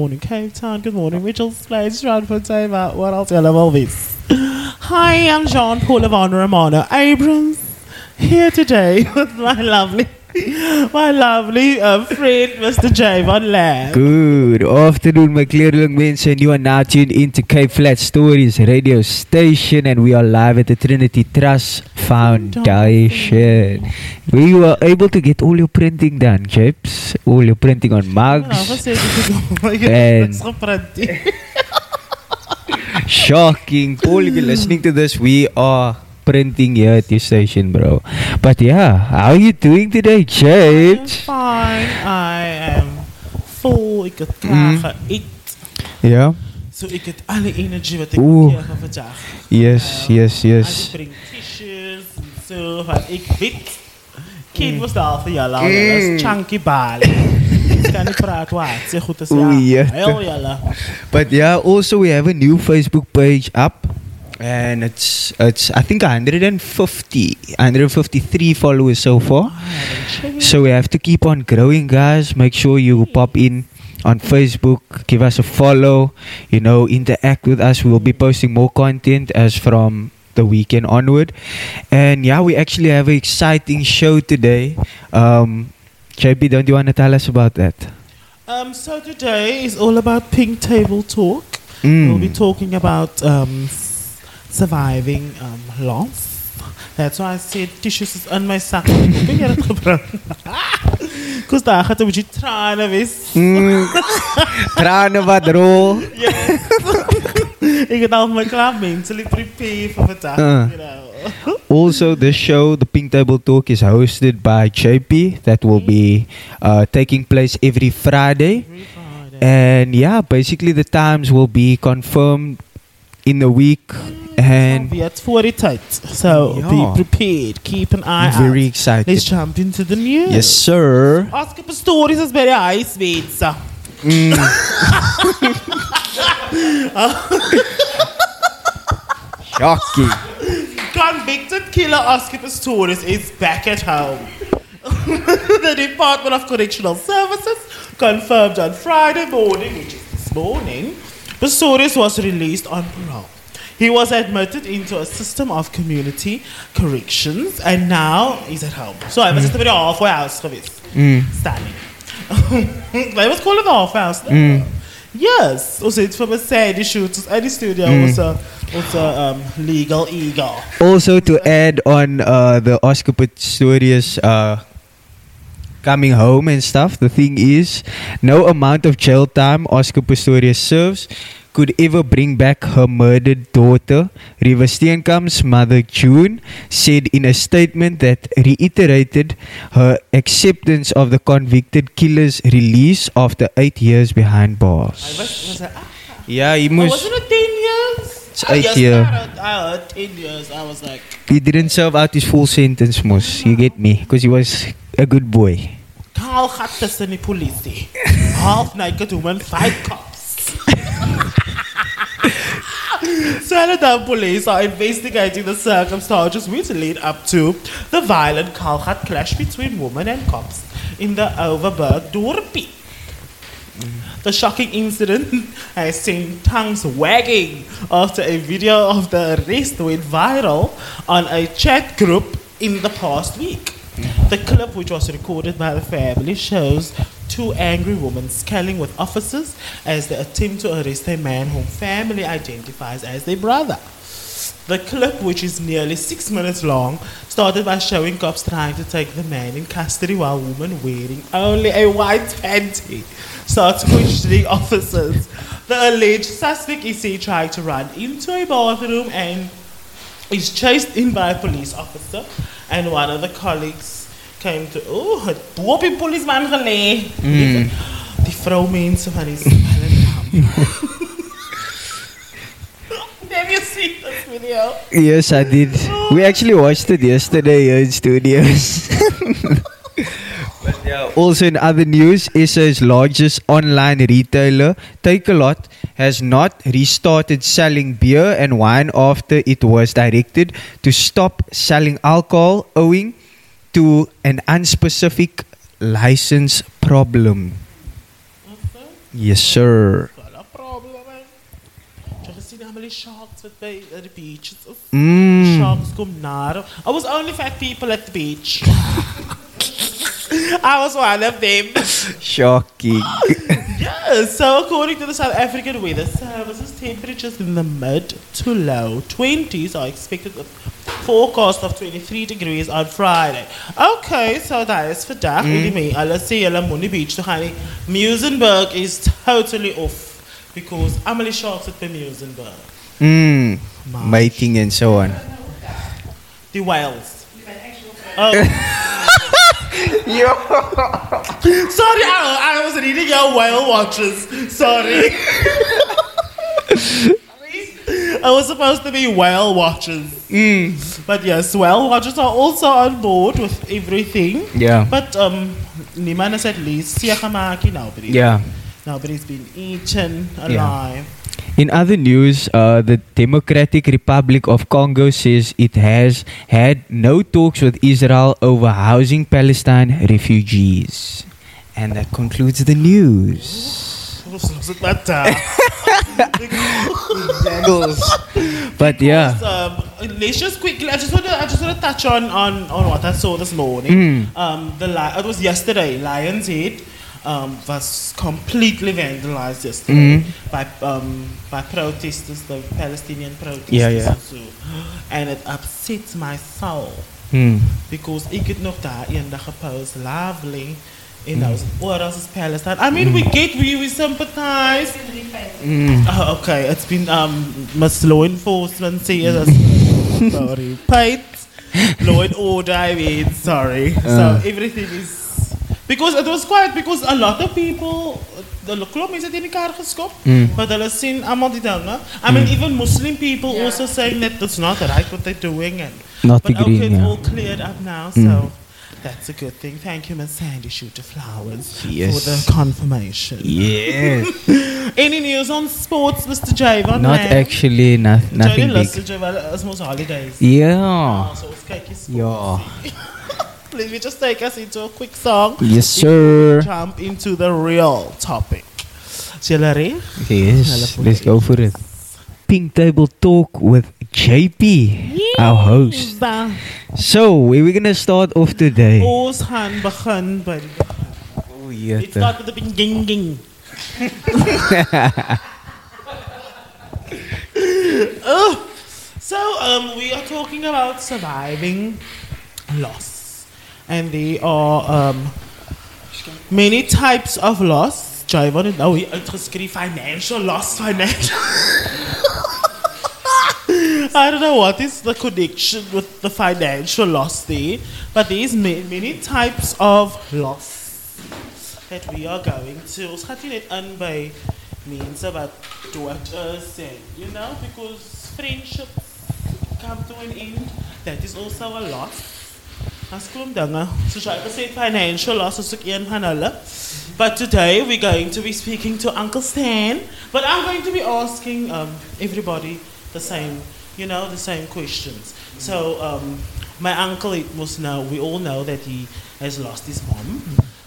morning, Cape Town. Good morning, Mitchells Plain, Stratford, Taver. What else? I love all this. Hi, I'm Jean Paul Yvonne Romano Abrams here today with my lovely, my lovely uh, friend, Mr. Javon Lamb. Good afternoon, my clearling mense, and you are now tuned into Cape Flat Stories radio station, and we are live at the Trinity Trust Foundation. We were able to get all your printing done, Japes. All your printing on mugs. wat sê jy? En- Ek's geprint. nie. Shocking. Paul, if you're listening to this, we are printing here at your station, bro. But yeah, how are you doing today, I'm fine. I am full. Ik Mm. Yeah. So ik heb alle energie wat ik Oeh. moet vandaag. Yes, eh, yes, Ik yes. breng tissues en zo. Wat ik weet. Kind mm. was daar voor jou. Mm. Dat is mm. chunky bal. Kan niet praten wat. Zeg goed als Oeh, ja. Heel jalla. But yeah, also we have a new Facebook page up. And it's it's I think 150 153 followers so far. Ah, so we have to keep on growing guys. Make sure you pop in on Facebook, give us a follow, you know, interact with us. We will be posting more content as from the weekend onward. And yeah, we actually have an exciting show today. Um JP, don't you want to tell us about that? Um, so today is all about pink table talk. We'll be Mm. talking about um, surviving um, loss. That's why I said tissues is in my sack. Ik ben het gebruik. Kus daar gaat een beetje tranen wees. Mm. Tranen wat rol. Ik al mijn klaar mentally prepared voor vandaag. Uh. You know. Also, this show, the Pink Table Talk, is hosted by JP. That will be uh, taking place every Friday. Every Friday. And yeah, basically the times will be confirmed in the week. And Be at 40 tight. So Ja. be prepared. Keep an eye very out. Very excited. Let's jump into the news. Yes, sir. Ask up stories is very ice, Weetsa. Mm. Shocking. Convicted killer Oscar Pistorius is back at home. the Department of Correctional Services confirmed on Friday morning, which is this morning, Pistorius was released on parole. He was admitted into a system of community corrections and now he's at home. So I was just a bit halfway house geweest. Mm. Stunning. Was calling the half house. Mm. Yes. Also, it's from a Sandy shoot. Any studio Mm. was a, um, legal eagle. Also, to add on uh, the Oscar Pistorius uh, coming home and stuff, the thing is, no amount of jail time Oscar Pistorius serves could ever bring back her murdered daughter. Reeva Steenkamp's mother, June, said in a statement that reiterated her acceptance of the convicted killer's release after eight years behind I bars. was, was ah, Yeah, he oh, must. wasn't it 10 years? It's eight yes, year. I heard, 10 years. I was like, He didn't serve out his full sentence, Mos. You get me? Because he was a good boy. Carl gaat tussen die politie. Half naked woman, five cops. Suriname police are investigating the circumstances which lead up to the violent Kalgat clash between women and cops in the Overberg Dorpie. The shocking incident has seen tongues wagging after a video of the arrest went viral on a chat group in the past week. The clip, which was recorded by the family, shows two angry women scaling with officers as they attempt to arrest a man whom family identifies as their brother. The clip, which is nearly six minutes long, started by showing cops trying to take the man in custody while a woman wearing only a white panty starts questioning officers. The alleged suspect is seen trying to run into a bathroom and is chased in by a police officer, and one of the colleagues came to, oh, het bo op die polisman gelê. Mm. Die vroumense van die Spellenkamp. Have you seen this video? Yes, I did. We actually watched it yesterday here in studios. but yeah, also in other news, SA's largest online retailer, Takealot, has not restarted selling beer and wine after it was directed to stop selling alcohol owing to an unspecific license problem. Yes, sir. Wel 'n probleem. man. Het jy gesien hoe many sharks wat by at the beach? Mm. Sharks naar. I was only fat people at the beach. I was one of them. Shocking. Yes, so according to the South African Weather Service's temperatures in the mid to low 20s are expected with forecast of 23 degrees on Friday. Okay, so that is for that. Mm. me. Let's see, you at Money Beach to honey. Muizenberg is totally off because Emily Sharks at the Muizenberg. Mm. My- Mating and so on. The whales. Oh. Sorry, I, I was reading your whale watches. Sorry. I was supposed to be whale watchers. But yes, whale watchers are also on board with everything. Yeah. But um niemand is at least siyakamaki nobody. Yeah. Nobody's been eaten alive. In other news, uh, the Democratic Republic of Congo says it has had no talks with Israel over housing Palestine refugees. And that concludes the news. but yeah. um, let's just quickly. I just want to. I just want to touch on, on on what I saw this morning. Mm. Um, the li- it was yesterday. Lions Head um, was completely vandalized yesterday Mm. by um, by protesters, the Palestinian protesters. Yeah, yeah. and so. And it upsets my soul Hmm. because ik het nog daar eendag gepost, lovely. You know, what else is Palestine? I mean, we get, we, we sympathize. Mm. Oh, okay, it's been um, must law enforcement say it. sorry, paid law and order. I mean, sorry. Uh. so everything is because it was quite because a lot of people the klomp mense het in elkaar geskop, Mm. but hulle sien almal die dinge. I mean, even Muslim people also saying that it's not right what they're doing and Not but okay, agreeing, it's yeah. all cleared up now, Mm. so. That's a good thing. Thank you, Miss Sandy Schuter Flowers, Yes. for the confirmation. Yeah. Any news on sports, Mr. Javon? Not man? actually, no, nothing Johnny big. Listen, Javon, it's most holidays. Yeah. Oh, so it's cakey sports. Yeah. Let me just take us into a quick song. Yes, sir. Jump into the real topic. Chillery. Yes, let's go for it. Pink Table Talk with JP, our host. So, where we gonna start off today? Ons gaan begin by die Oh, It start with the beginning. oh, so um, we are talking about surviving loss, and there are um, many types of loss. Javon het nou financial loss, financial. I don't know what is the connection with the financial loss there, but there's ma- many types of loss that we are going to. By mense wat dood is en you know because friendships come to an end. That is also a loss. But today we're going to be speaking to Uncle Stan, but I'm going to be asking um, everybody the same, you know, the same questions. So um, my uncle it must know, we all know that he has lost his mom.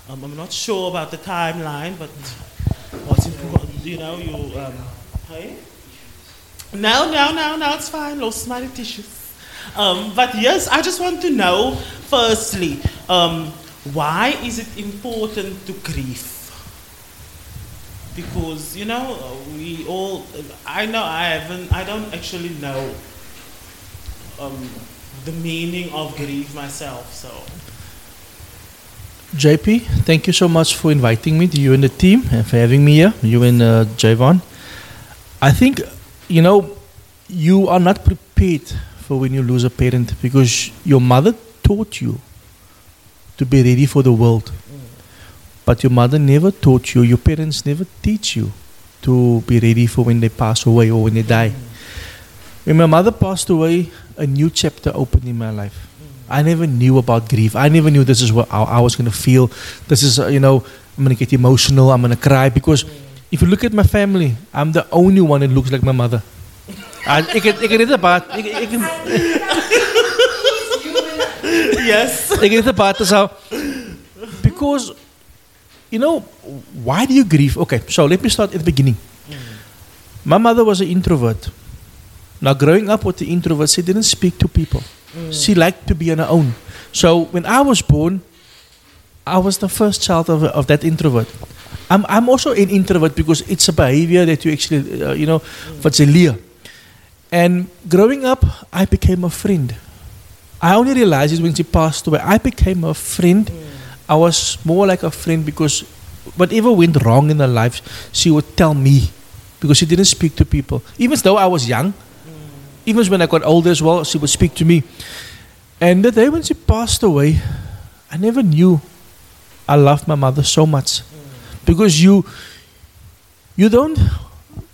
Um, I'm not sure about the timeline, but what's important, you know, you, um, hey? No, no, no, no, it's fine. Lost my tissues. Um, but yes, I just want to know, firstly, um, why is it important to grieve? Because you know, we all. I know I haven't. I don't actually know um, the meaning of grief myself. So JP, thank you so much for inviting me to you and the team and for having me here, you and uh, Javon. I think, you know, you are not prepared for when you lose a parent because your mother taught you to be ready for the world. But your mother never taught you, your parents never teach you to be ready for when they pass away or when they die. When my mother passed away, a new chapter opened in my life. I never knew about grief. I never knew this is what how I was going to feel. This is, uh, you know, I'm going to get emotional. I'm going to cry because if you look at my family, I'm the only one that looks like my mother. I, ik, het- ik het niet about. Ik, ik, yes, ik het about is how because you know, why do you grieve? Okay, so let me start at the beginning. My mother was an introvert. Now, growing up with the introvert, she didn't speak to people. She mm. liked to be on her own. So when I was born, I was the first child of, of that introvert. I'm, I'm also an introvert because it's a behavior that you actually, uh, you know, mm. what's a leer. And growing up, I became a friend. I only realized it when she passed away. I became a friend. I was more like a friend because whatever went wrong in her life, she would tell me because she didn't speak to people. Even though I was young, even when I got older as well, she would speak to me. And the day when she passed away, I never knew I loved my mother so much because you you don't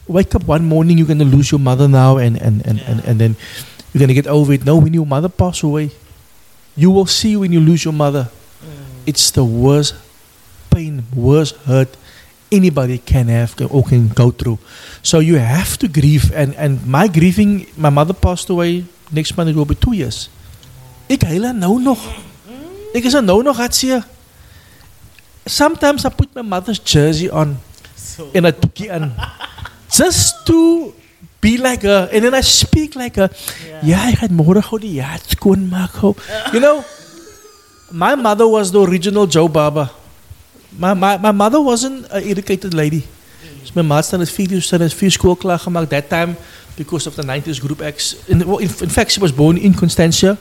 wake up one morning you're going to lose your mother now and and, and, and, and then you're going to get over it. No when your mother passes away you will see when you lose your mother. Mm. It's the worst pain worst hurt anybody can have or can go through. So you have to grieve. And and my grieving my mother passed away next month it will be two years. Ek huil haar nou nog. Mm. Ek is haar nou nog hartseer. Sometimes I put my mother's jersey on So, en 'n toekie in just to be like her and then I speak like her yeah, I had die jaat skoon maak gou. You know my mother was the original Joe Baba my my, my mother wasn't an educated lady. So my ma staan het vier staan het vier gemaak that time because of the 90s group X. In, in, in fact she was born in Constantia.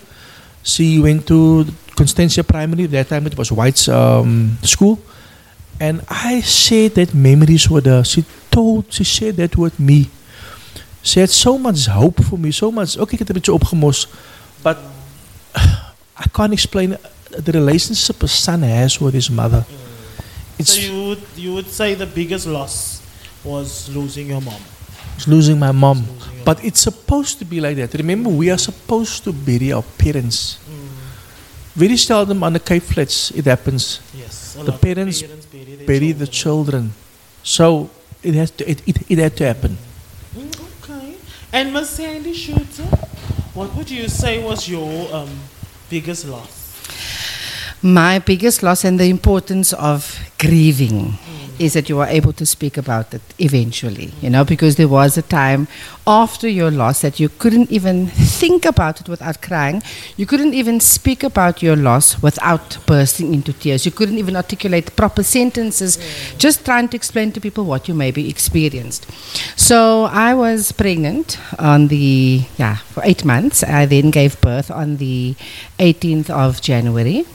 She went to Constantia Primary. At that time it was White's um, school and I shared that memories with her. She told, she shared that with me. She had so much hope for me, so much. Okay, ik het een beetje opgemos. But I can't explain the relationship a son has with his mother. It's, so you would, you would say the biggest loss was losing your mom. it's losing my mom. Losing But it's supposed to be like that. Remember, we are supposed to bury our parents. Very seldom on the Cape Flats it happens. Yes. a The lot of parents bury, their Bury the children. So it has to, it, it, it had to happen. Mm, Okay. And Miss Sandy Schuter, what would you say was your um, biggest loss? My biggest loss and the importance of grieving is that you are able to speak about it eventually, you know, because there was a time after your loss that you couldn't even think about it without crying. You couldn't even speak about your loss without bursting into tears. You couldn't even articulate proper sentences, just trying to explain to people what you maybe experienced. So I was pregnant on the, yeah, for eight months. I then gave birth on the 18th of January.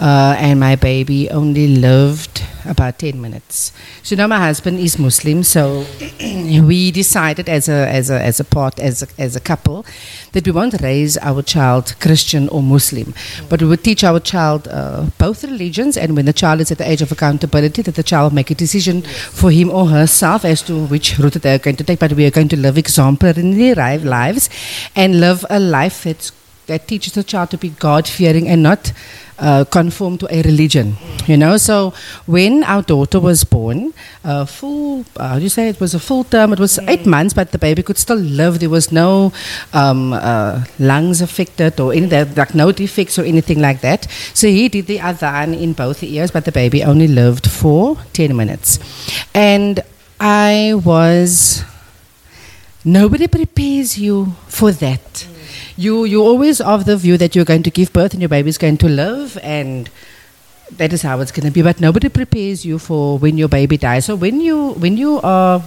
Uh, and my baby only lived about 10 minutes. So now my husband is Muslim, so we decided as a, as a, as a part, as a, as a couple, that we won't raise our child Christian or Muslim, but we would teach our child uh, both religions, and when the child is at the age of accountability, that the child make a decision for him or herself as to which route they are going to take, but we are going to live exemplary lives and live a life that's, that teaches the child to be God-fearing and not uh, conform to a religion, you know. So when our daughter was born, uh, full, how do you say it was a full term. It was eight months, but the baby could still live. There was no um, uh, lungs affected or any that- like no defects or anything like that. So he did the adhan in both ears, but the baby only lived for ten minutes, and I was. Nobody prepares you for that. You you always of the view that you're going to give birth and your baby's going to live and that is how it's going to be. But nobody prepares you for when your baby dies. So when you when you are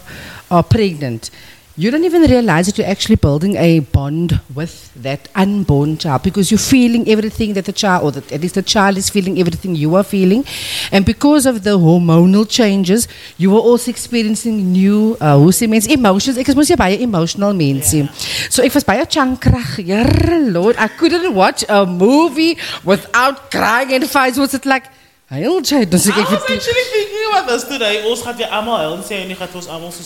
are pregnant, you don't even realize that you're actually building a bond with that unborn child because you're feeling everything that the child, or that at least the child is feeling everything you are feeling, and because of the hormonal changes, you are also experiencing new, uh, hoe sê mens, emotions. Ek is mos nie baie emotional mensie. So ek was baie chankrag. Here Lord, I couldn't watch a movie without crying and fights. Was it like, heel jy, dus ek I ek was actually thinking about this today. Ons gaat weer allemaal huil en sê en die gaat ons allemaal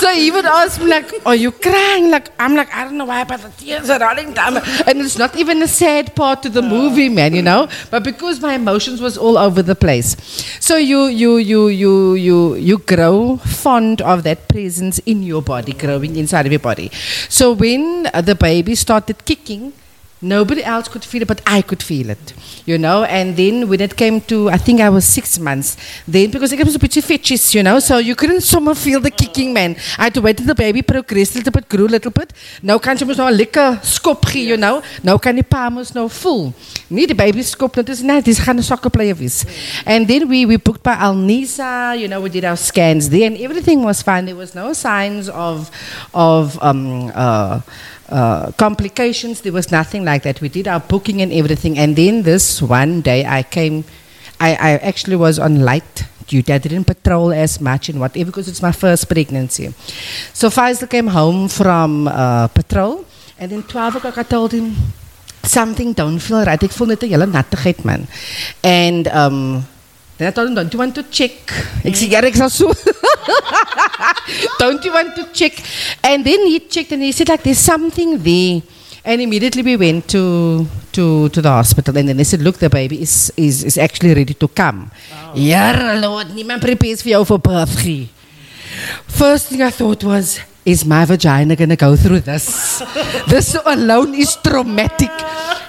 so so even asked me like, "Are you crying?" Like I'm like, I don't know why, but the tears are rolling down, and it's not even a sad part to the movie, man, you know. But because my emotions was all over the place, so you you you you you you grow fond of that presence in your body, growing inside of your body. So when the baby started kicking. Nobody else could feel it, but I could feel it, you know. And then when it came to, I think I was six months, then because it was a bit of fetches, you know, so you couldn't somehow feel the kicking, man. I had to wait till the baby progressed a little bit, grew a little bit. Nou kan je mos nou 'n lekker skop gee, you know. Nou kan die pa mos nou voel. Nie die baby skop, dit is net, dis gaan 'n soccer player wees. And then we, we booked by Alnisa, you know, we did our scans there and everything was fine. There was no signs of, of, um, uh, uh, complications. There was nothing like that. We did our booking and everything. And then this one day I came, I, I actually was on light duty. I didn't patrol as much and whatever because it's my first pregnancy. So Faisal came home from uh, patrol. And then 12 o'clock I told him, something don't feel right. Ek voel net 'n hele nattigheid man. And um then I told him, don't you want to check? Ek sê, ja, sal so. don't you want to check? And then he checked and he said, like, there's something there. And immediately we went to, to, to the hospital. And then they said, look, the baby is, is, is actually ready to come. Yeah, Lord, niemand prepares for jou for birth. First thing I thought was, is my vagina going to go through this? this alone is traumatic.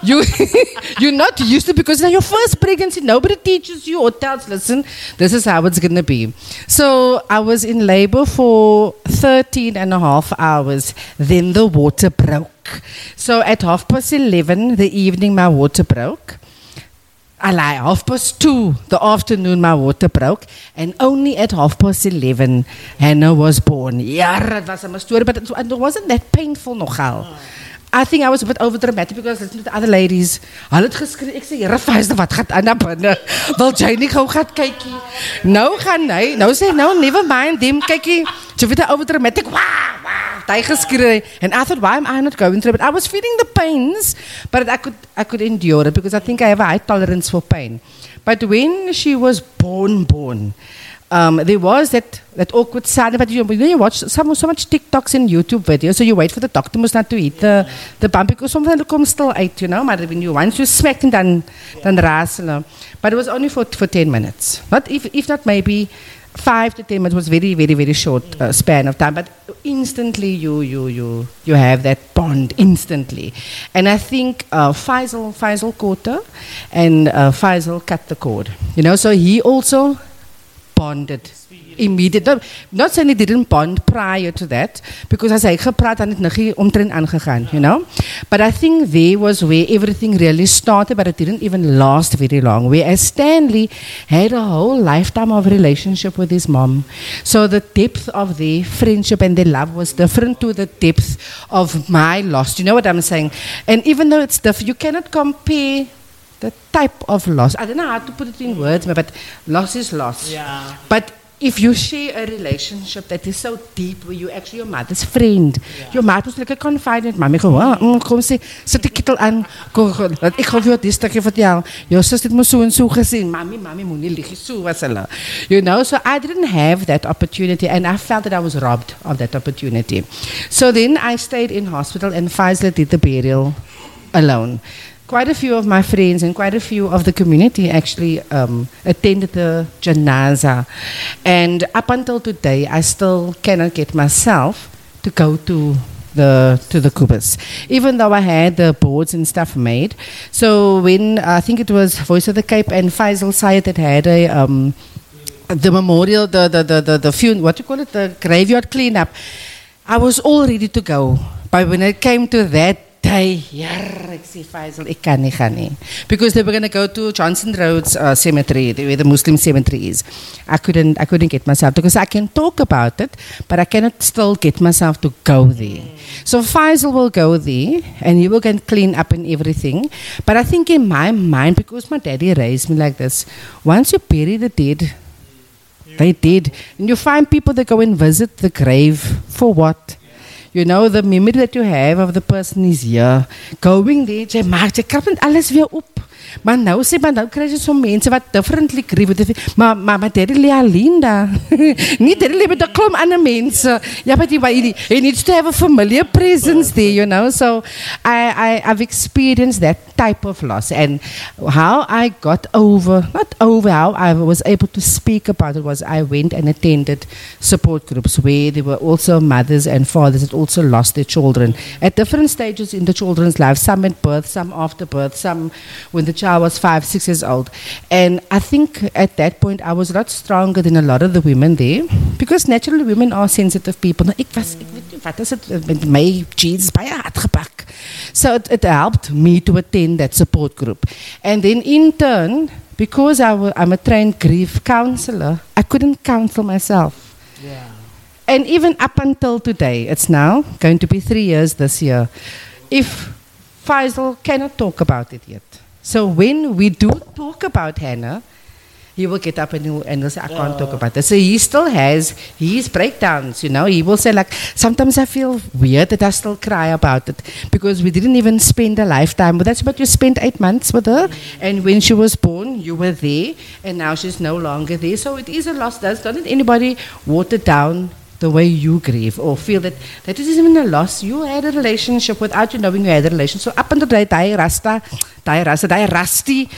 You, you're not used to because now your first pregnancy, nobody teaches you or tells, listen, this is how it's going to be. So I was in labor for 13 and a half hours. Then the water broke. So at half past 11 the evening, my water broke. I lie, half past two the afternoon my water broke and only at half past 11 Hannah was born. Yeah, it was a story, but it, it wasn't that painful nogal. I think I was a bit over dramatic because listening to the other ladies. Hulle het geskree. Ek sê, "Here, vyste, wat gaan aan daar binne? Wil jy nie gou gaan kykie?" Nou gaan hy. Nou sê hy, "No, never mind them, kykie." Jy weet over dramatic. Wah, wah. Hy geskree. And I thought, "Why am I not going through it?" I was feeling the pains, but I could I could endure it because I think I have a high tolerance for pain. But when she was born born, um, there was that, that awkward silence. But you, you watch some, so much TikToks and YouTube videos, so you wait for the doctor must not to eat the, the bump because sometimes it comes still out, you know. But when you once you smack and then then hulle. But it was only for for ten minutes. Not if if not maybe five to ten minutes was very very very short uh, span of time. But instantly you you you you have that bond instantly, and I think uh, Faisal Faisal caught her, and uh, Faisal cut the cord. You know, so he also bonded immediately. Not saying he didn't bond prior to that, because as hy gepraat dan het aangegaan, you know. But I think there was where everything really started, but it didn't even last very long. Whereas Stanley had a whole lifetime of relationship with his mom. So the depth of their friendship and their love was different to the depth of my loss. You know what I'm saying? And even though it's different, you cannot compare the type of loss. I don't know how to put it in words, but loss is loss. Yeah. But if you share a relationship that is so deep where you actually your mother's friend. Your mother was like a confidant. Mami gewoon, mm, kom sê, sit die kittel aan. Laat ek gou vir jou die stukkie vertel. Jou sus het my so en so gesien. Mami, mami moenie lieg. So was hulle. You know, so I didn't have that opportunity and I felt that I was robbed of that opportunity. So then I stayed in hospital and Faisal did the burial alone. Quite a few of my friends and quite a few of the community actually um, attended the janaza. And up until today, I still cannot get myself to go to the to the kubas, even though I had the boards and stuff made. So when I think it was Voice of the Cape and Faisal Syed that had a um, the memorial, the the the the, the fun- what do you call it, the graveyard cleanup. I was all ready to go, but when it came to that Faisal. Because they were going to go to Johnson Roads uh, cemetery, where the Muslim cemetery is. I couldn't, I couldn't get myself because I can talk about it, but I cannot still get myself to go there. So Faisal will go there, and he will and clean up and everything. But I think in my mind, because my daddy raised me like this, once you bury the dead, they did. And you find people that go and visit the grave for what? You know, the memory that you have of the person is here. Going there, jy maak, jy krap alles weer op. Maar nou sê maar nou kry jy so mense wat differently grieve. Dit- Maar maar maar dit lê daar. Nie dit lê met 'n klomp ander mense. Ja, but he, he needs to have a familiar presence there, you know. So I I I've experienced that type of loss. And how I got over, not over, how I was able to speak about it was I went and attended support groups where there were also mothers and fathers that also lost their children at different stages in the children's life, some at birth, some after birth, some when the child was five, six years old. And I think at that point I was a lot stronger than a lot of the women there because naturally women are sensitive people. My jeans gepak. So it, it helped me to attend that support group. And then in turn, because I wa- I'm a trained grief counselor, I couldn't counsel myself. Yeah. And even up until today, it's now going to be three years this year. If Faisal cannot talk about it yet. So when we do talk about Hannah, he will get up and he'll, and he'll say, I can't talk uh. about this. So he still has his breakdowns, you know. He will say, like, sometimes I feel weird that I still cry about it because we didn't even spend a lifetime with us, but you spent eight months with her. Mm. And when she was born, you were there, and now she's no longer there. So it is a loss. Does, doesn't anybody water down the way you grieve or feel that that is even a loss. You had a relationship without you knowing you had a relationship. So up until that, die rasta, die rasta, die rusty,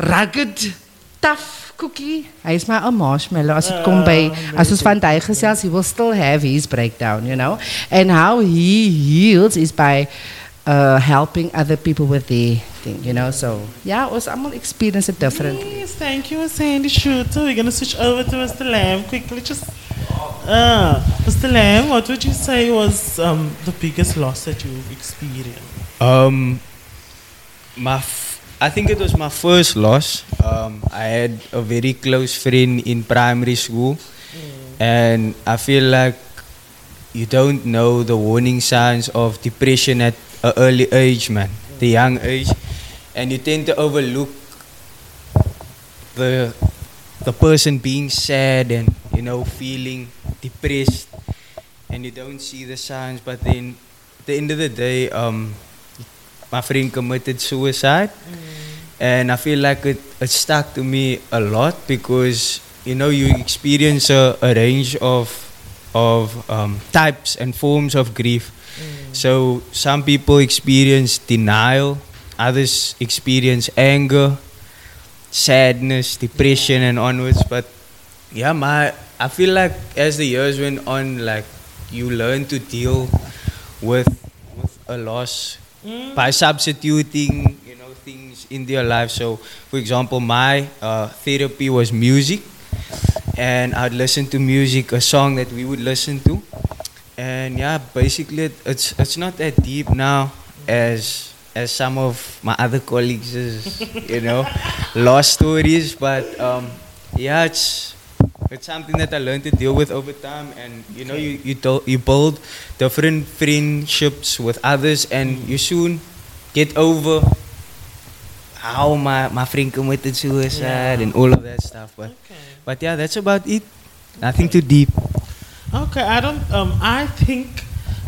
rugged, tough cookie. Hy is maar 'n marshmallow as dit kom by as ons van die gesels, he will still have his breakdown, you know. And how he heals is by uh, helping other people with the thing, you know. So yeah, ons almal experience it differently. Yes, thank you, Sandy Schuter. We're going to switch over to Mr. Lamb quickly. Just, uh, Mr. Lamb, what would you say was um, the biggest loss that you've experienced? Um, my, f- I think it was my first loss. Um, I had a very close friend in primary school, and I feel like you don't know the warning signs of depression at an early age, man, the young age, and you tend to overlook the the person being sad and you know feeling depressed, and you don't see the signs. But then, at the end of the day, um, my friend committed suicide and I feel like it, it stuck to me a lot because you know you experience a, a range of of um, types and forms of grief. So some people experience denial, others experience anger, sadness, depression, and onwards. But yeah, my I feel like as the years went on, like you learn to deal with with a loss by substituting you know things into your life. So for example my uh, therapy was music and i'd listen to music a song that we would listen to. And yeah basically it- it's it's not that deep now as as some of my other colleagues is, you know lost stories but um yeah it's it's something that I learned to deal with over time, and you know, you you, do, you build different friendships with others, and you soon get over how my my friend committed suicide and all of that stuff. But Okay. but yeah, that's about it. Nothing too deep. Okay, I don't. Um, I think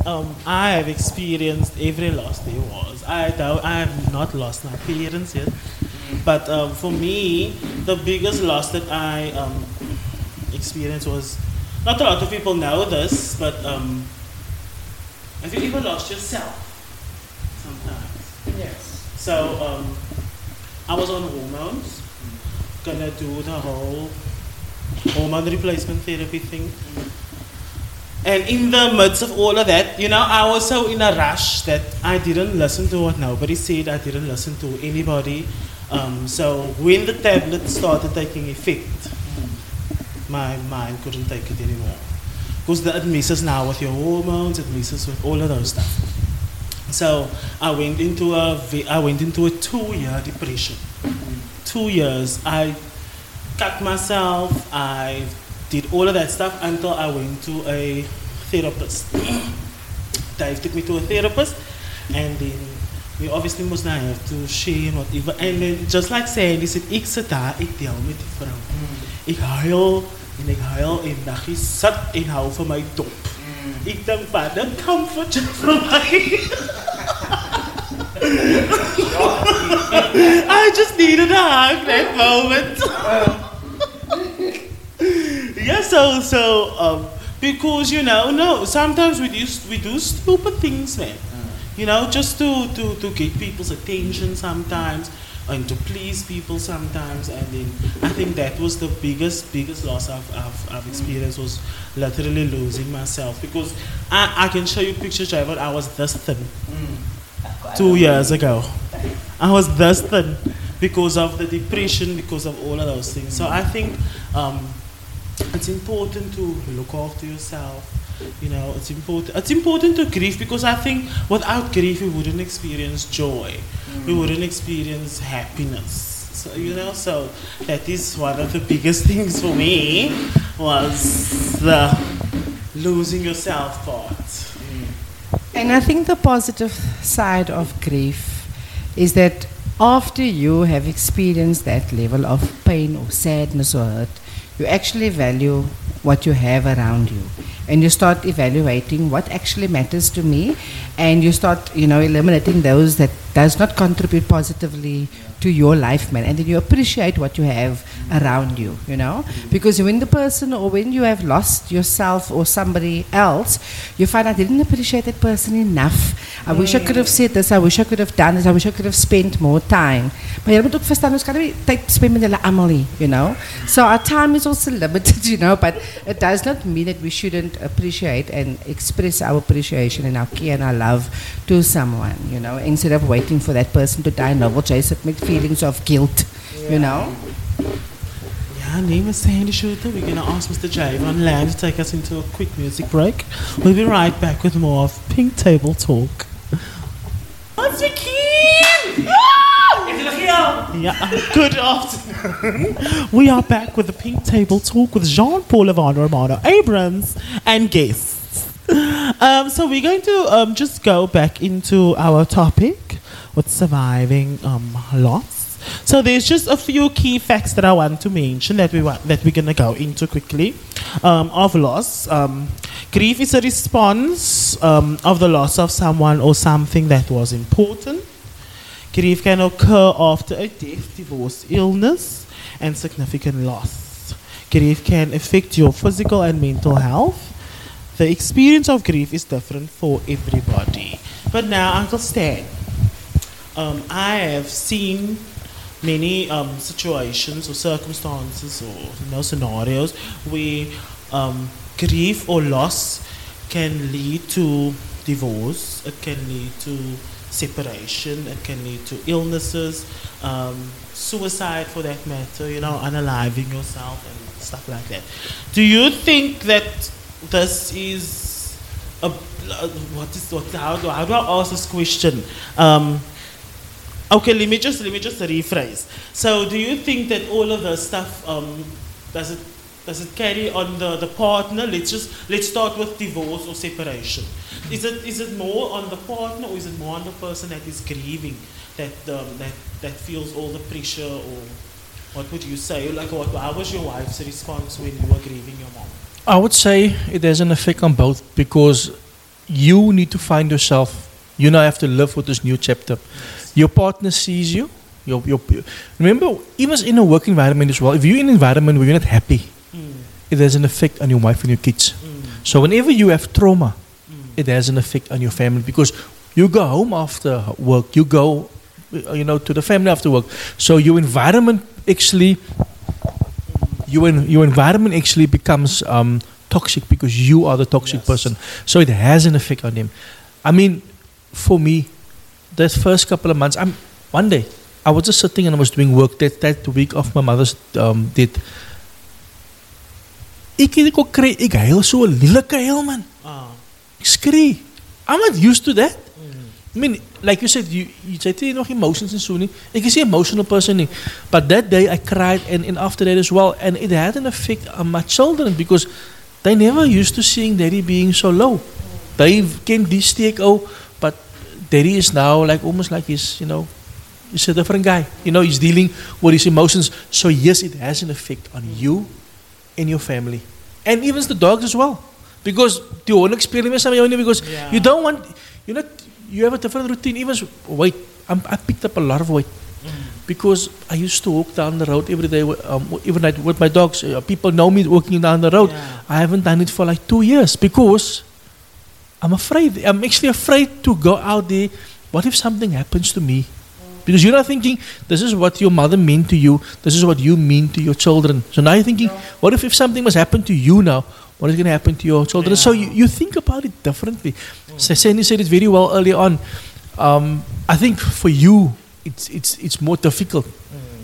um, I have experienced every loss there was. I. I have not lost my parents yet, but um, for me, the biggest loss that I um, experienced was not a lot of people know this, but um, have you ever lost yourself? Sometimes. Yes. So um, I was on hormones, gonna do the whole hormone replacement therapy thing. And in the midst of all of that, you know, I was so in a rush that I didn't listen to what nobody said. I didn't listen to anybody. Um, so when the tablet started taking effect, my mind couldn't take it anymore. Because it messes now with your hormones, it messes with all of those stuff. So I went into a I went into a two-year depression. Two years. I cut myself. I did all of that stuff until I went to a therapist. Dave took me to a therapist, and then we obviously must now have to share whatever. And then just like Sandy said, ik sit daar, ik deel met die vrou. Ik huil en ik huil en dagje sit en hou van my dop. Ik denk, een comfort vir my. I just needed a hug that moment. yeah, so so um, because you know, no, sometimes we do we do stupid things, man. you know, just to, to, to get people's attention sometimes and to please people sometimes. And then I think that was the biggest, biggest loss I've, I've, I've experienced was literally losing myself because I, I can show you pictures, Javon, I was this thin two years ago. I was this thin because of the depression, because of all of those things. So I think um, it's important to look after yourself. You know, it's important. It's important to grieve because I think without grief, we wouldn't experience joy. We wouldn't experience happiness. So you know, so that is one of the biggest things for me was the losing yourself part. Mm. And I think the positive side of grief is that after you have experienced that level of pain or sadness or hurt, you actually value what you have around you. And you start evaluating what actually matters to me and you start, you know, eliminating those that does not contribute positively to your life, man. And then you appreciate what you have around you, you know? Because when the person or when you have lost yourself or somebody else, you find I didn't appreciate that person enough. I wish I could have said this, I wish I could have done this, I wish I could have spent more time. Maar jy moet ook verstaan you know? So our time is also limited, you know, but it does not mean that we shouldn't appreciate and express our appreciation and our care and our love to someone, you know, instead of waiting for that person to die. Novel chase it with feelings of guilt, you know? Yeah, name is Sandy Schuter. We're gonna ask Mr. Javon Lamb to take us into a quick music break. We'll be right back with more of Pink Table Talk. What's the key? Yeah, good afternoon. we are back with the Pink Table Talk with Jean Paul Levon Romano Abrams and guests. Um, so we're going to um, just go back into our topic with surviving um, loss. So there's just a few key facts that I want to mention that we want, that we're gonna go into quickly um, of loss. Um, grief is a response um, of the loss of someone or something that was important. Grief can occur after a death, divorce, illness, and significant loss. Grief can affect your physical and mental health. The experience of grief is different for everybody. But now, Uncle Stan, um, I have seen many um, situations or circumstances or you know, scenarios where um, grief or loss can lead to divorce, it can lead to separation, it can lead to illnesses, um, suicide for that matter, you know, unaliving yourself and stuff like that. Do you think that this is a, uh, what is what how do, how do I ask this question? Um, okay, let me just let me just rephrase. So, do you think that all of the stuff um, does it does it carry on the, the partner? Let's just let's start with divorce or separation. Is it is it more on the partner or is it more on the person that is grieving that um, that that feels all the pressure or what would you say? Like what how was your wife's response when you were grieving your mom? I would say it has an effect on both because you need to find yourself. You now have to live with this new chapter. Your partner sees you. Your, your, remember, even in a work environment as well, if you're in an environment where you're not happy, it has an effect on your wife and your kids. So whenever you have trauma, it has an effect on your family because you go home after work, you go, uh, you know, to the family after work. So your environment actually, your, your environment actually becomes um, toxic because you are the toxic Yes. person. So it has an effect on them. I mean, for me, that first couple of months, I'm one day I was just sitting and I was doing work that that week of my mother's um, death. Ek het ook kry ek huil so 'n lelike huil man. Ah, Ek skree. I'm not used to that. I mean, like you said, you you said jy nog emotions en so nie. Ek is nie 'n emotional person. But that day I cried and, and after that as well and it had an effect on my children because they never used to seeing daddy being so low. They came die steek oh, but daddy is now like almost like he's, you know, he's a different guy. You know, he's dealing with his emotions. So yes, it has an effect on you and your family. And even the dogs as well. Because die honde speel nie meer saam met jou nie because Yeah. you don't want you not you have a different routine even weight I'm, I picked up a lot of weight because I used to walk down the road every day um, every night with my dogs Uh, people know me walking down the road Yeah. I haven't done it for like 2 years because I'm afraid. I'm actually afraid to go out there. What if something happens to me? Because you're not thinking, this is what your mother meant to you, this is what you mean to your children. So now you're thinking, what if, if something must happen to you now? What is going to happen to your children? So you, you think about it differently. So Sandy said it very well earlier on. Um, I think for you, it's, it's, it's more difficult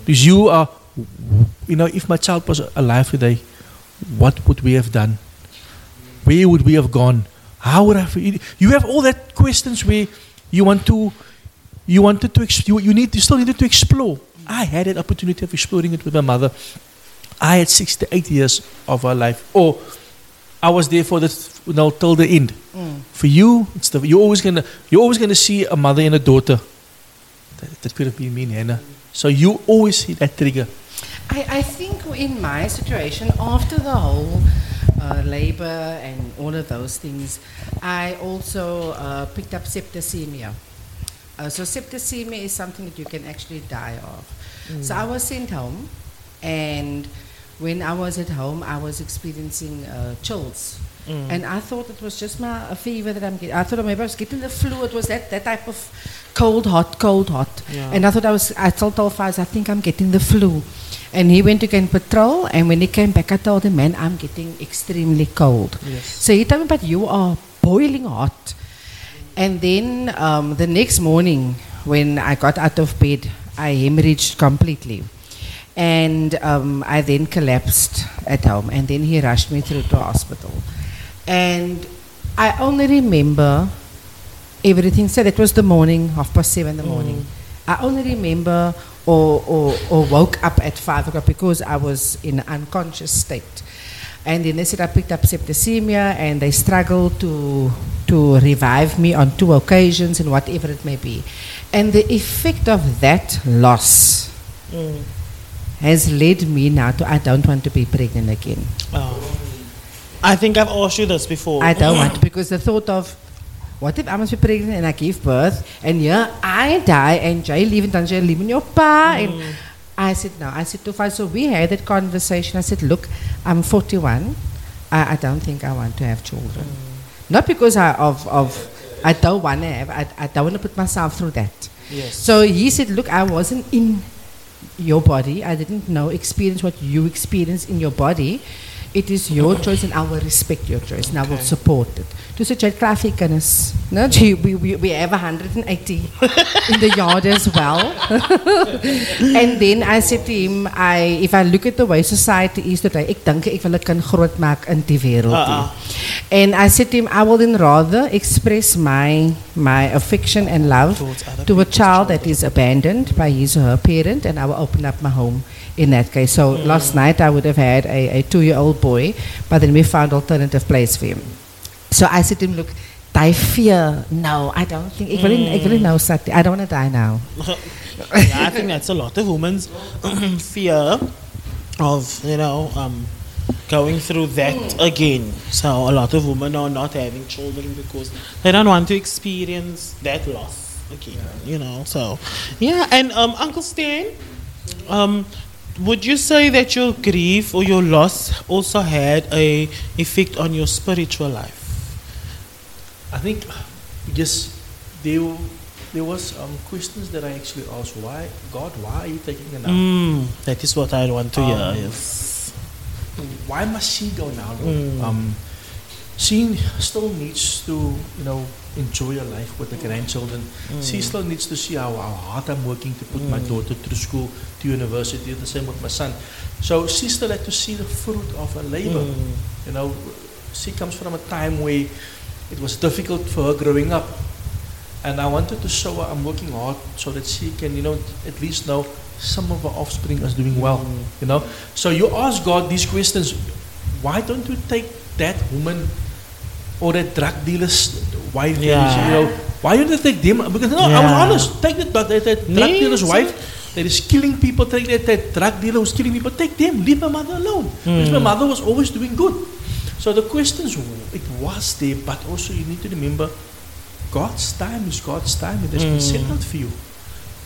because you are, you know, if my child was alive today, what would we have done? Where would we have gone? How would I? feel? You have all that questions where you want to, you wanted to, you, you need, you still needed to explore. I had an opportunity of exploring it with my mother. I had 68 years of her life, or I was there for the, you know, till the end. For you, it's the, you're always gonna, you're always gonna see a mother and a daughter. That, that could have been me and Hannah. So you always see that trigger. I, I think in my situation, after the whole uh, labor and all of those things, I also uh, picked up septicemia. Uh, so septicemia is something that you can actually die of. So I was sent home, and when I was at home, I was experiencing uh, chills. And I thought it was just my a fever that I'm getting. I thought maybe I was getting the flu. It was that, that type of cold, hot, cold, hot. Yeah. And I thought I was, I told Tolfaz, I think I'm getting the flu. And he went to go and patrol, and when he came back, I told him, man, I'm getting extremely cold. Yes. So he told me, but you are boiling hot. And then um, the next morning, when I got out of bed, I hemorrhaged completely. And um, I then collapsed at home, and then he rushed me through to hospital. And I only remember everything. So that was the morning, half past seven in the morning. I only remember or, or, or woke up at five o'clock because I was in an unconscious state. And then they said I picked up septicemia and they struggled to, to revive me on two occasions and whatever it may be. And the effect of that loss has led me now to I don't want to be pregnant again. Oh. I think I've asked you this before. I don't want to because the thought of what if I must be pregnant and I give birth and yeah, I die and jy leave and leave in your pa and mm. I said no. I said to Fai, so we had that conversation. I said, look, I'm 41. I, I don't think I want to have children. Mm. Not because I, of, of I don't want to have. I, I don't want to put myself through that. Yes. So he said, look, I wasn't in your body. I didn't know experience what you experience in your body. It is your choice and I will respect your choice and I will support it. Toe sê jy het klaar vir kinders. No, we, we, we have 180 in the yard as well. and then I said to him, I, if I look at the way society is today, ek dink ek wil 'n kind groot maak in die wêreld. And I said to him, I will then rather express my my affection and love to a child that is abandoned by his or her parent, and I will open up my home in that case. So last night I would have had a, a two-year-old boy, but then we found alternative place for him. So I said to him, look, die fear. No, I don't think. Wil niet, ik wil nou sat. I don't want to die now. yeah, I think that's a lot of women's fear of, you know, um, going through that again. So a lot of women are not having children because they don't want to experience that loss again, you know. So, yeah, and um, Uncle Stan, um, would you say that your grief or your loss also had a effect on your spiritual life? I think just there, there was um, questions that I actually asked. Why, God, why are you taking her now? Mm, that is what I want to hear. Um, Yes. Why must she go now? Mm. Um, she still needs to, you know, enjoy her life with the grandchildren. She still needs to see how, how hard I'm working to put my mm. daughter through school, to university, the same with my son. So she still had to see the fruit of her labor. Mm. You know, she comes from a time where it was difficult for her growing up. And I wanted to show her I'm working hard so that she can, you know, at least know some of her offspring is doing well. Mm. You know? So you ask God these questions, why don't you take that woman or that drug dealer's wife? that is, Yeah. You know, why you take them? Because no, I was honest. Take that, but that, that drug Nee, dealer's wife that is killing people, take that, that drug dealer who's killing people, take them, leave my mother alone. Because my hmm. mother was always doing good. So the questions, it was there, but also you need to remember God's time is God's time. It has been hmm. set out for you.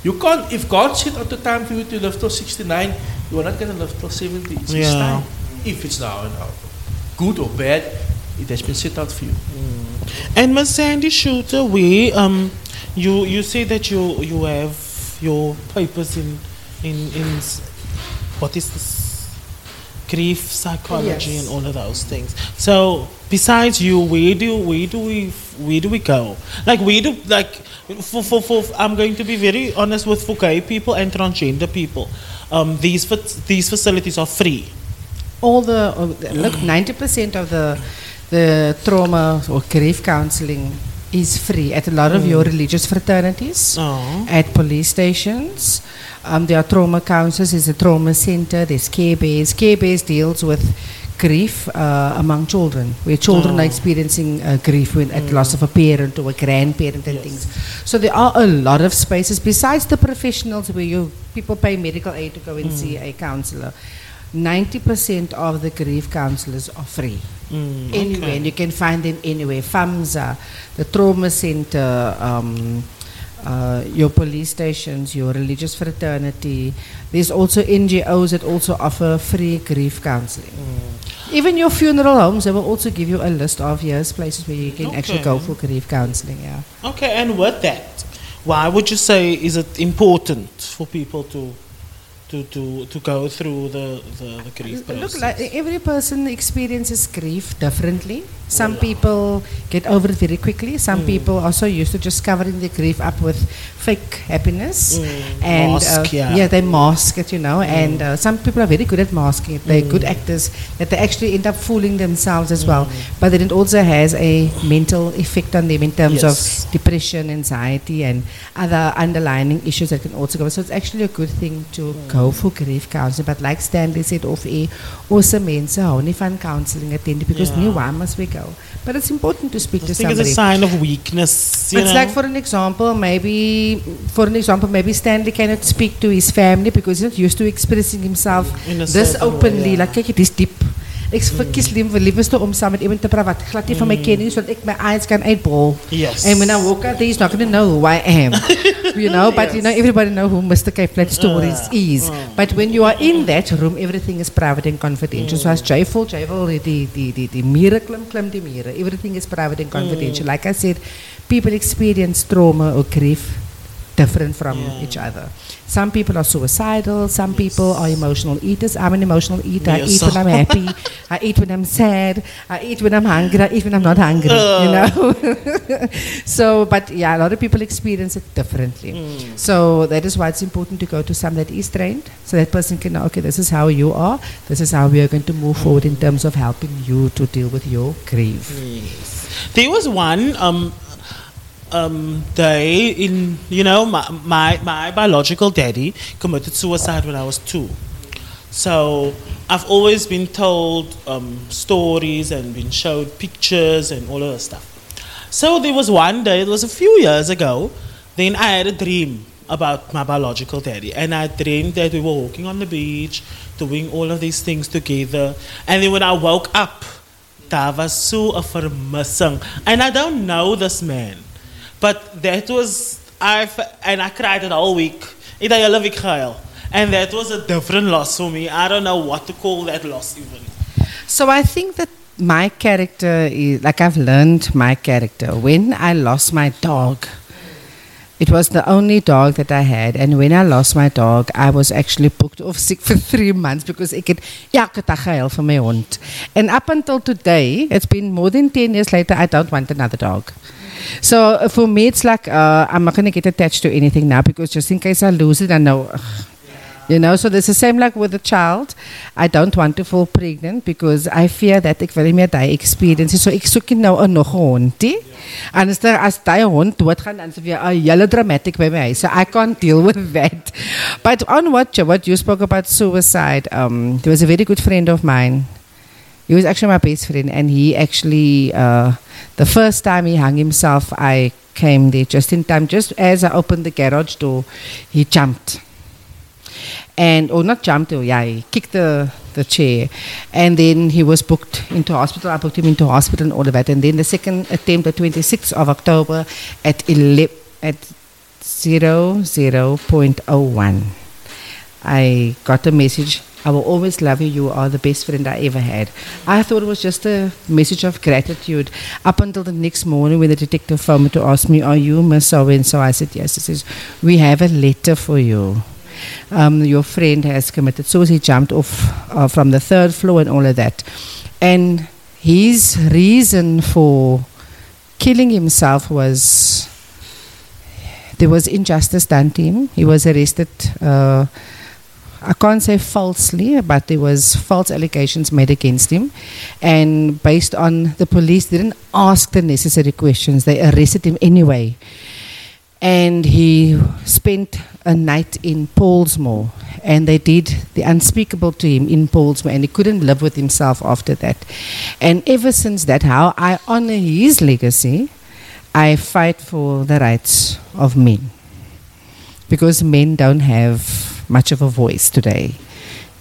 You can't, if God set out the time for you to live till 69, you are not going to live till 70. It's His Yeah. time. If it's now you know, good or bad, it has been set out for you. And Miss Sandy Schuter, we um, you you say that you you have your papers in in in what is this grief psychology Yes. and all of those things. So besides you, where do where do we where do we go? Like where do like for for, for I'm going to be very honest with for gay people and transgender people. Um, these fac- these facilities are free. all the uh, look 90% of the the trauma or grief counseling is free at a lot of your religious fraternities Oh. at police stations. Um, there are trauma counselors there's a trauma center there's care base care base deals with grief uh, among children. Where children Oh. are experiencing uh, grief with, at loss of a parent or a grandparent and Yes. things. So there are a lot of spaces besides the professionals where you people pay medical aid to go and see a counselor 90% of the grief counselors are free. Mm, Anywhere, okay. and you can find them anywhere. FAMSA, the trauma center, um, uh, your police stations, your religious fraternity. There's also NGOs that also offer free grief counseling. Mm. Even your funeral homes, they will also give you a list of yes places where you can actually go for grief counseling. Yeah. Okay, and with that, why would you say is it important for people to to to, to go through the, the, the grief process? Look, like every person experiences grief differently. Some people get over it very quickly. Some people are so used to just covering their grief up with fake happiness, Mm, and mask, uh, yeah. they mask it, you know. And uh, some people are very good at masking it. They're good actors that they actually end up fooling themselves as well. But then it also has a mental effect on them in terms Yes. of depression, anxiety, and other underlying issues that can also go. So it's actually a good thing to go for grief counseling. But like Stanley said off air, also mense hou nie van counseling attend because Yeah. why must we go? But it's important to speak I to think it's somebody. a sign of weakness. You It's know? like for an example, maybe for an example, maybe Stanley cannot speak to his family because he's not used to expressing himself In a this certain way, openly. yeah. Like kyk, dis diep. Ek verkies lim vir liefste om saam met iemand te praat wat glad nie van my ken nie sodat ek my eyes kan uitbol. Yes. And when I walk out there, he's not going to know who I am. you know, but you know, everybody know who Mr. K Flat Stories is. But when you are in that room, everything is private and confidential. So as joyful, joyful, die, die, die, die mire klim, klim die mire. Everything is private and confidential. Like I said, people experience trauma or grief different from Yeah. each other. Some people are suicidal, some people are emotional eaters. I'm an emotional eater. I eat when I'm happy. I eat when I'm sad. I eat when I'm hungry. I eat when I'm not hungry. You know? so, but yeah, a lot of people experience it differently. So that is why it's important to go to some that is trained, so that person can know, okay, this is how you are. This is how we are going to move forward in terms of helping you to deal with your grief. Yes. There was one um, um, day in, you know, my, my, my biological daddy committed suicide when I was two. So I've always been told um, stories and been showed pictures and all of that stuff. So there was one day, it was a few years ago, then I had a dream about my biological daddy. And I dreamed that we were walking on the beach, doing all of these things together. And then when I woke up, daar was so 'n vermissing. And I don't know this man. But that was, I and I cried it all week. Had hele week. And that was a different loss for me. I don't know what to call that loss even. So I think that my character is like I've learned my character. When I lost my dog, it was the only dog that I had, and when I lost my dog, I was actually booked off sick for three months because ik het elke dag gehuil voor mijn hond. And up until today, it's been more than 10 years later, I don't want another dog. So uh, for me, it's like uh, I'm not going to get attached to anything now because just in case I lose it, I know. ugh, you know, so it's the same like with a child. I don't want to fall pregnant because I fear that ek wil nie meer daai experience. So ek soek nou 'n nog 'n hondie. Anders dan as daai hond doodgaan dan dit weer 'n hele dramatic by my. So I can't deal with that. But on what you, what you spoke about suicide, um, there was a very good friend of mine. He was actually my best friend, and he actually, uh, the first time he hung himself, I came there just in time. Just as I opened the garage door, he jumped. And or not jumped or yeah he kicked the the chair. And then he was booked into hospital. I booked him into hospital and all of that. And then the second attempt the 26th of october at 11 at 00.01 i got a message I will always love you. You are the best friend I ever had. I thought it was just a message of gratitude. Up until the next morning when the detective phoned to ask me, Are you Miss So and so? I said, Yes. He says, We have a letter for you. Um, your friend has committed suicide. Jumped off uh, from the third floor and all of that. And his reason for killing himself was there was injustice done to him. He was arrested. Uh, I can't say falsely, but there was false allegations made against him, and based on the police didn't ask the necessary questions, they arrested him anyway, and he spent a night in Pollsmoor, and they did the unspeakable to him in Pollsmoor, and he couldn't live with himself after that, and ever since that, how I honor his legacy, I fight for the rights of men, because men don't have much of a voice today.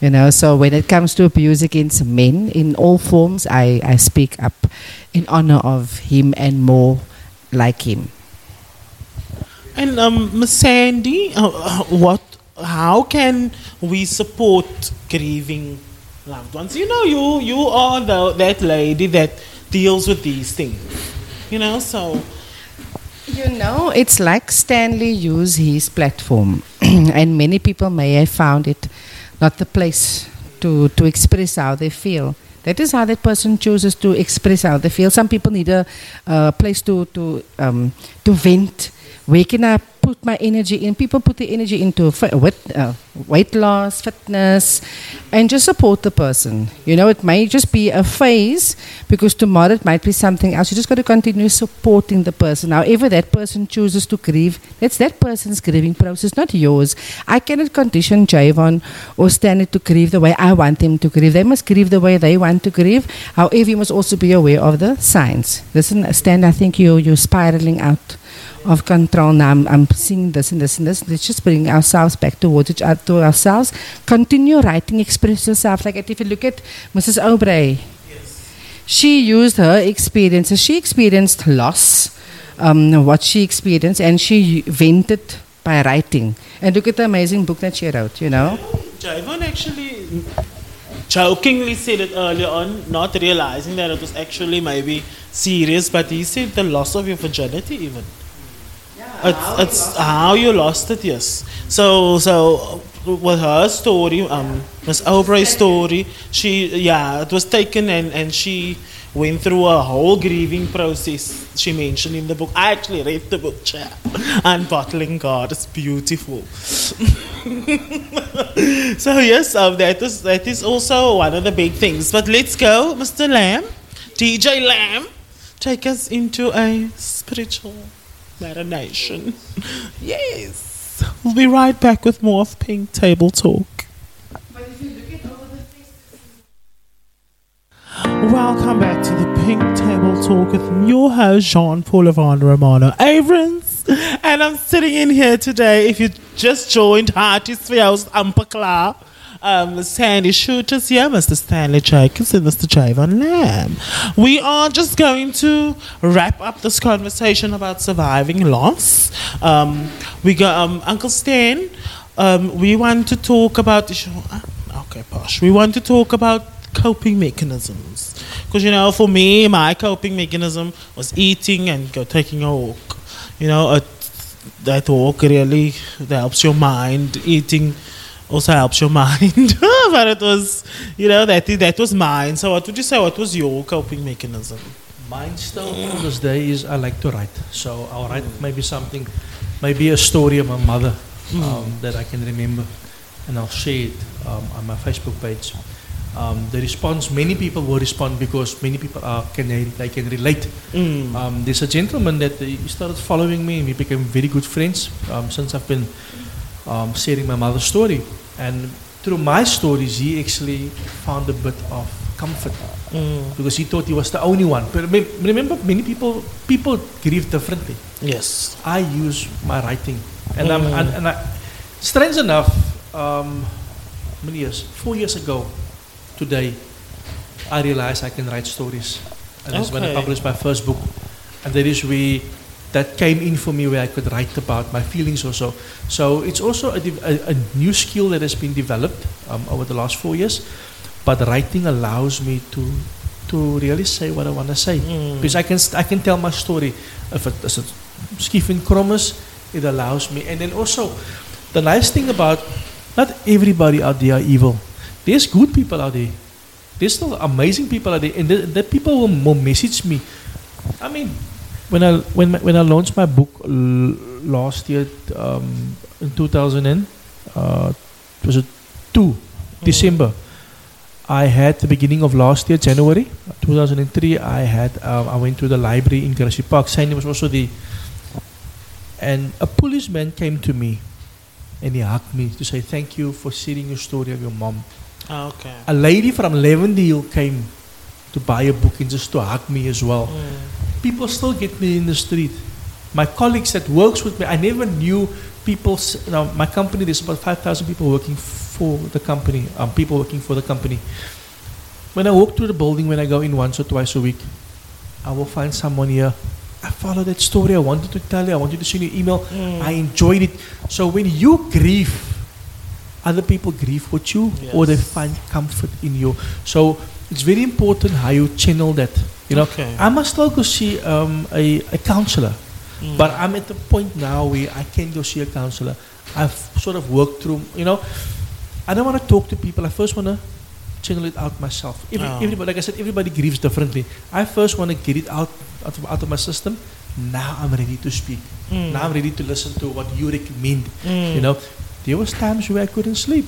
You know, so when it comes to abuse against men in all forms, I, I speak up in honor of him and more like him. And um, Miss Sandy, uh, uh, what? How can we support grieving loved ones? You know, you you are the, that lady that deals with these things. You know, so You know, it's like Stanley used his platform, and many people may have found it not the place to, to express how they feel. That is how that person chooses to express how they feel. Some people need a uh, place to to um, to vent. Can I put my energy in? People put the energy into uh, weight loss, fitness, and just support the person. You know, it may just be a phase because tomorrow it might be something else. You just got to continue supporting the person. However, that person chooses to grieve, that's that person's grieving process, not yours. I cannot condition Javon or Stanley to grieve the way I want them to grieve. They must grieve the way they want to grieve. However, you must also be aware of the signs. Listen, Stan, I think you, you're spiraling out of control now. I'm, I'm seeing this and this and this. Let's just bring ourselves back towards each other, to ourselves. Continue writing, express yourself. Like if you look at Mrs. Obrey, she used her experiences. She experienced loss, um, what she experienced, and she vented by writing. And look at the amazing book that she wrote, you know. Javon actually jokingly said it earlier on, not realizing that it was actually maybe serious, but he said the loss of your virginity even. It's it's how you lost it, yes. So so with her story, um Miss Obrey's story, she yeah, it was taken and, and she went through a whole grieving process she mentioned in the book. I actually read the book, chat. And Bottling God it's beautiful. so yes, um, that is that is also one of the big things. But let's go, Mr. Lamb, DJ Lamb, take us into a spiritual marination. Yes, we'll be right back with more of Pink Table Talk. Welcome back to the Pink Table Talk with your host Jean Paul Yvonne Romano Abrams. And I'm sitting in here today. If you just joined Hearty's Spheres Ampakla, um, Sandy Schuter's here, Mr. Stanley Jacobs and Mr. Javon Lamb. We are just going to wrap up this conversation about surviving loss. Um, we got um, Uncle Stan. Um, we want to talk about okay, posh. We want to talk about coping mechanisms. Because, you know, for me, my coping mechanism was eating and go taking a walk. You know, it, that walk really helps your mind. Eating also helps your mind. but it was, you know, that that was mine. So, what would you say? What was your coping mechanism? Mine still to this day is I like to write. So I'll write maybe something, maybe a story of my mother um, that I can remember, and I'll share it um, on my Facebook page. Um, the response, many people will respond because many people are, can they can relate. Mm. Um, there's a gentleman that uh, he started following me, and we became very good friends um, since I've been um, sharing my mother's story. And through my stories, he actually found a bit of comfort Mm. because he thought he was the only one. But remember, many people people grieve differently. Yes. I use my writing, and I'm Mm. and, and I, strange enough, um, many years, four years ago, today, I realized I can write stories, and that's when I published my first book, and that is we that came in for me where I could write about my feelings also. So it's also a, a, a new skill that has been developed um, over the last four years. But writing allows me to to really say what I want to say Mm. because I can I can tell my story. If it is it skief en it allows me. And then also, the nice thing about not everybody out there are evil. There's good people out there. There's still amazing people out there, and the, the people will, will message me. I mean, when I when when I launched my book l- last year um, in 2000 and uh, was it two December. I had the beginning of last year, January 2003. I had um, I went to the library in Grassy Park. Sandy was also the and a policeman came to me, and he hugged me to say thank you for sharing your story of your mom. Ah, Okay. A lady from Levendale came to buy a book and just to hug me as well. Mm. People still get me in the street. My colleagues that works with me, I never knew people. Now my company, there's about five thousand people working for the company. Um, people working for the company. When I walk through the building, when I go in once or twice a week, I will find someone here. I follow that story. I wanted to tell you. I wanted to send you an email. Mm. I enjoyed it. So when you grieve, other people grieve with you, or they find comfort in you. So it's very important how you channel that. You know, Okay. I must still go see um, a, a counselor, Mm. but I'm at the point now where I can go see a counselor. I've sort of worked through, you know, I don't want to talk to people. I first want to channel it out myself. Every, Oh. Everybody, like I said, everybody grieves differently. I first want to get it out, out, of, out of my system. Now I'm ready to speak. Mm. Now I'm ready to listen to what you recommend. Mm. You know, there was times where I couldn't sleep.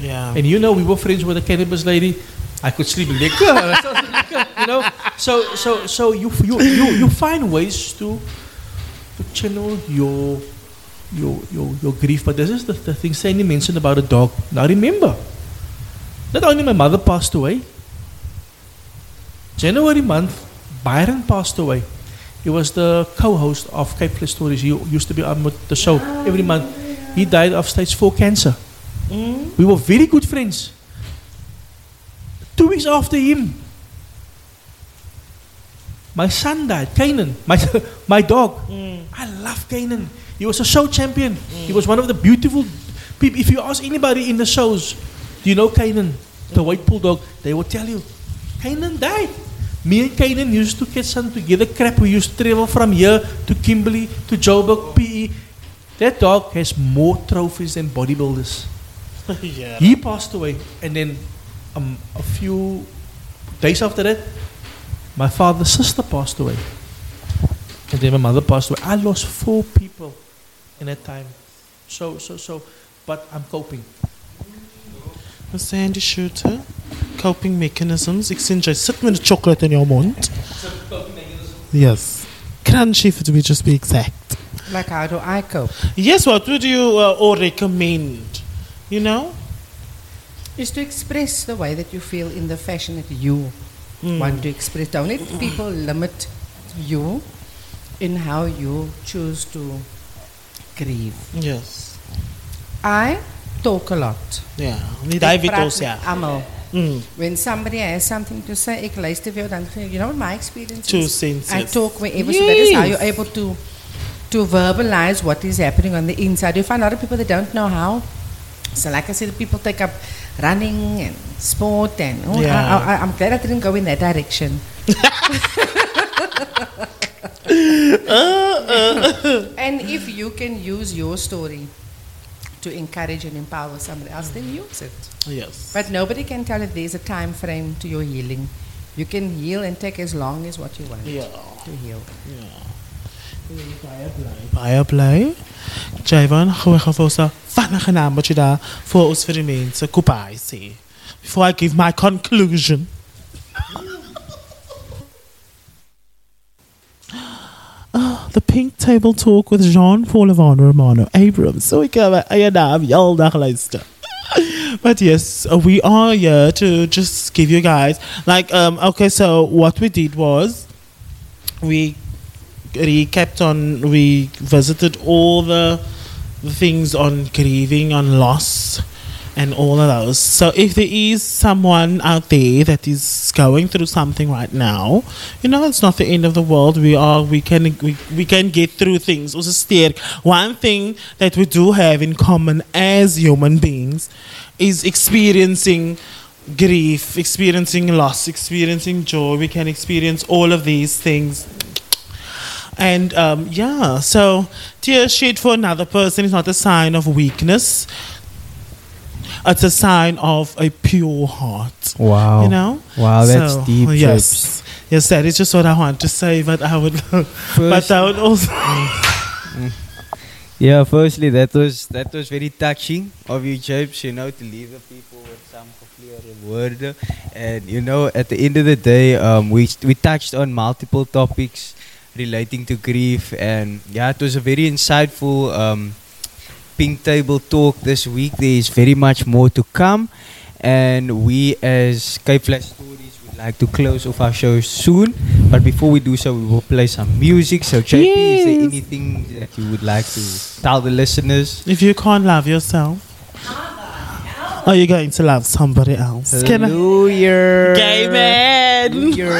Yeah. And you know, we were friends with a cannabis lady. I could sleep lekker. lekker, you know, so so so you you you, you find ways to to channel your your your your grief. But this is the, the thing Sandy mentioned about a dog. Now remember, not only my mother passed away. January month, Byron passed away. He was the co-host of Cape Flats Stories. He used to be on the show every month. He died of stage four cancer. Mm. We were very good friends. Two weeks after him, my son died, Kanan, my, my dog. Mm. I love Kanan. He was a show champion. He was one of the beautiful people. If you ask anybody in the shows, do you know Kanan, the white bulldog? They will tell you, Kanan died. Me and Kanan used to get some together crap. We used to travel from here to Kimberley to Joburg, PE. That dog has more trophies than bodybuilders. yeah. He passed away, and then um, a few days after that, my father's sister passed away, and then my mother passed away. I lost four people in that time. So, so, so, but I'm coping. Sandy Schuter. Coping mechanisms. Ik sien jy sit met 'n chocolate in jou mond. Yes. Crunchy for to be just be exact. Like, how do I cope? Yes, what would you uh, or recommend? You know? Is to express the way that you feel in the fashion that you Mm. want to express. Don't let people limit you in how you choose to grieve. Yes. I talk a lot. Ja, nie daai Ek ons ja. almal. Mm. When somebody has something to say, ek luister vir jou dan you know what my experience Two is? senses. I talk wherever, so that is how you're able to to verbalize what is happening on the inside. You find a lot of people that don't know how. So like I said, people take up running and sport and oh, Yeah. I, I, I'm glad I didn't go in that direction. and if you can use your story to encourage and empower somebody else, then use it. Yes. But nobody can tell if there's a time frame to your healing. You can heal and take as long as what you want Ja. to heal. Baie bly. Javon, gou ek gaan vir ons 'n vinnige naam wat jy daar vir ons vir die mense kopai sê. Before I give my conclusion. Ah, the Pink Table Talk with Jean-Paul Ivan Romano Abrams. So we ek gaan eie naam heeldag luister. But yes, uh, we are here to just give you guys like um okay so what we did was we recapped on we visited all the, things on grieving on loss and all of those. So if there is someone out there that is going through something right now, you know, it's not the end of the world. We are we can we, we can get through things. Also sterk. One thing that we do have in common as human beings is experiencing grief, experiencing loss, experiencing joy. We can experience all of these things. And um, yeah, so tears shed for another person is not a sign of weakness. It's a sign of a pure heart. Wow. You know? Wow, that's So, deep. Yes. Yes, that is just what I want to say, but I would but I would also Yeah, firstly, that was that was very touching of you, James. You know, to leave the people with some clear word, and you know, at the end of the day, um, we we touched on multiple topics relating to grief, and yeah, it was a very insightful um, pink table talk this week. There is very much more to come, and we as Cape Flats Stories would like to close off our show soon. But before we do so, we will play some music. So, JP, is there anything that you would like to tell the listeners? if you can't love yourself, are you going to love somebody else? Can I? Hallelujah. Gay man. Hallelujah.